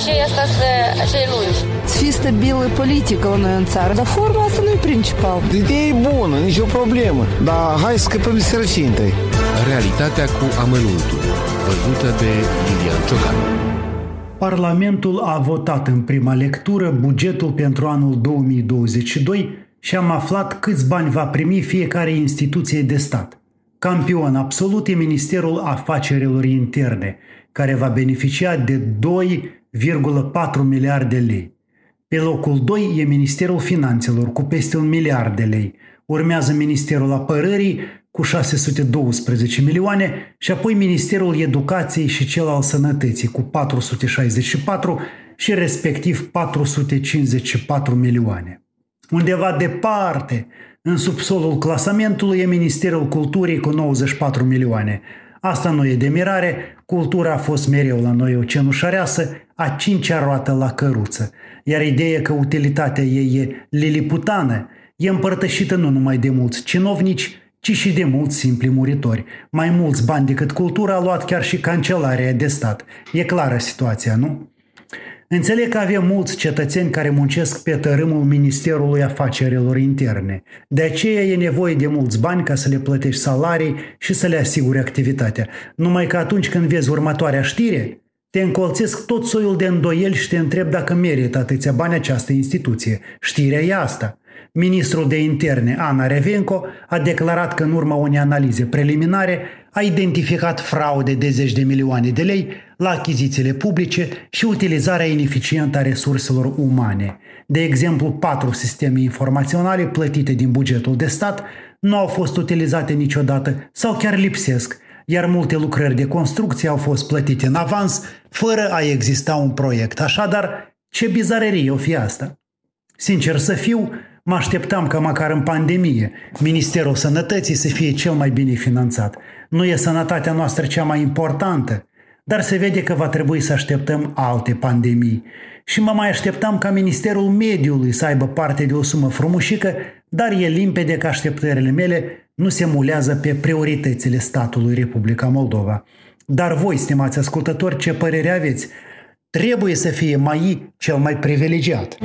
obicei asta să acei lungi. Să fie stabilă politică la noi în țară, dar forma asta nu e principal. Ideea e bună, nicio problemă, dar hai să scăpăm de sărăcie întâi. Realitatea cu amănuntul, văzută de Lilian Ciocan. Parlamentul a votat în prima lectură bugetul pentru anul 2022 și am aflat câți bani va primi fiecare instituție de stat. Campion absolut e Ministerul Afacerilor Interne, care va beneficia de 2,4 miliarde de lei. Pe locul 2 e Ministerul Finanțelor cu peste un miliard de lei. Urmează Ministerul Apărării cu 612 milioane și apoi Ministerul Educației și cel al Sănătății cu 464 și respectiv 454 milioane. Undeva departe, în subsolul clasamentului e Ministerul Culturii cu 94 milioane. Asta nu e de mirare, cultura a fost mereu la noi o cenușăreasă, a cincea roată la căruță, iar ideea că utilitatea ei e liliputană e împărtășită nu numai de mulți cinovnici, ci și de mulți simpli muritori. Mai mulți bani decât cultura a luat chiar și cancelarea de stat. E clară situația, nu? Înțeleg că avem mulți cetățeni care muncesc pe tărâmul Ministerului Afacerilor Interne. De aceea e nevoie de mulți bani ca să le plătești salarii și să le asiguri activitatea. Numai că atunci când vezi următoarea știre, te încolțesc tot soiul de îndoieli și te întreb dacă merită atâția bani această instituție. Știrea e asta. Ministrul de interne, Ana Revenco, a declarat că în urma unei analize preliminare a identificat fraude de zeci de milioane de lei la achizițiile publice și utilizarea ineficientă a resurselor umane. De exemplu, patru sisteme informaționale plătite din bugetul de stat nu au fost utilizate niciodată sau chiar lipsesc, iar multe lucrări de construcție au fost plătite în avans, fără a exista un proiect. Așadar, ce bizarerie o fi asta? Sincer să fiu, Mă așteptam ca măcar în pandemie Ministerul Sănătății să fie cel mai bine finanțat. Nu e sănătatea noastră cea mai importantă, dar se vede că va trebui să așteptăm alte pandemii. Și mă mai așteptam ca Ministerul Mediului să aibă parte de o sumă frumușică, dar e limpede că așteptările mele nu se mulează pe prioritățile statului Republica Moldova. Dar voi, stimați ascultători, ce părere aveți? Trebuie să fie mai cel mai privilegiat.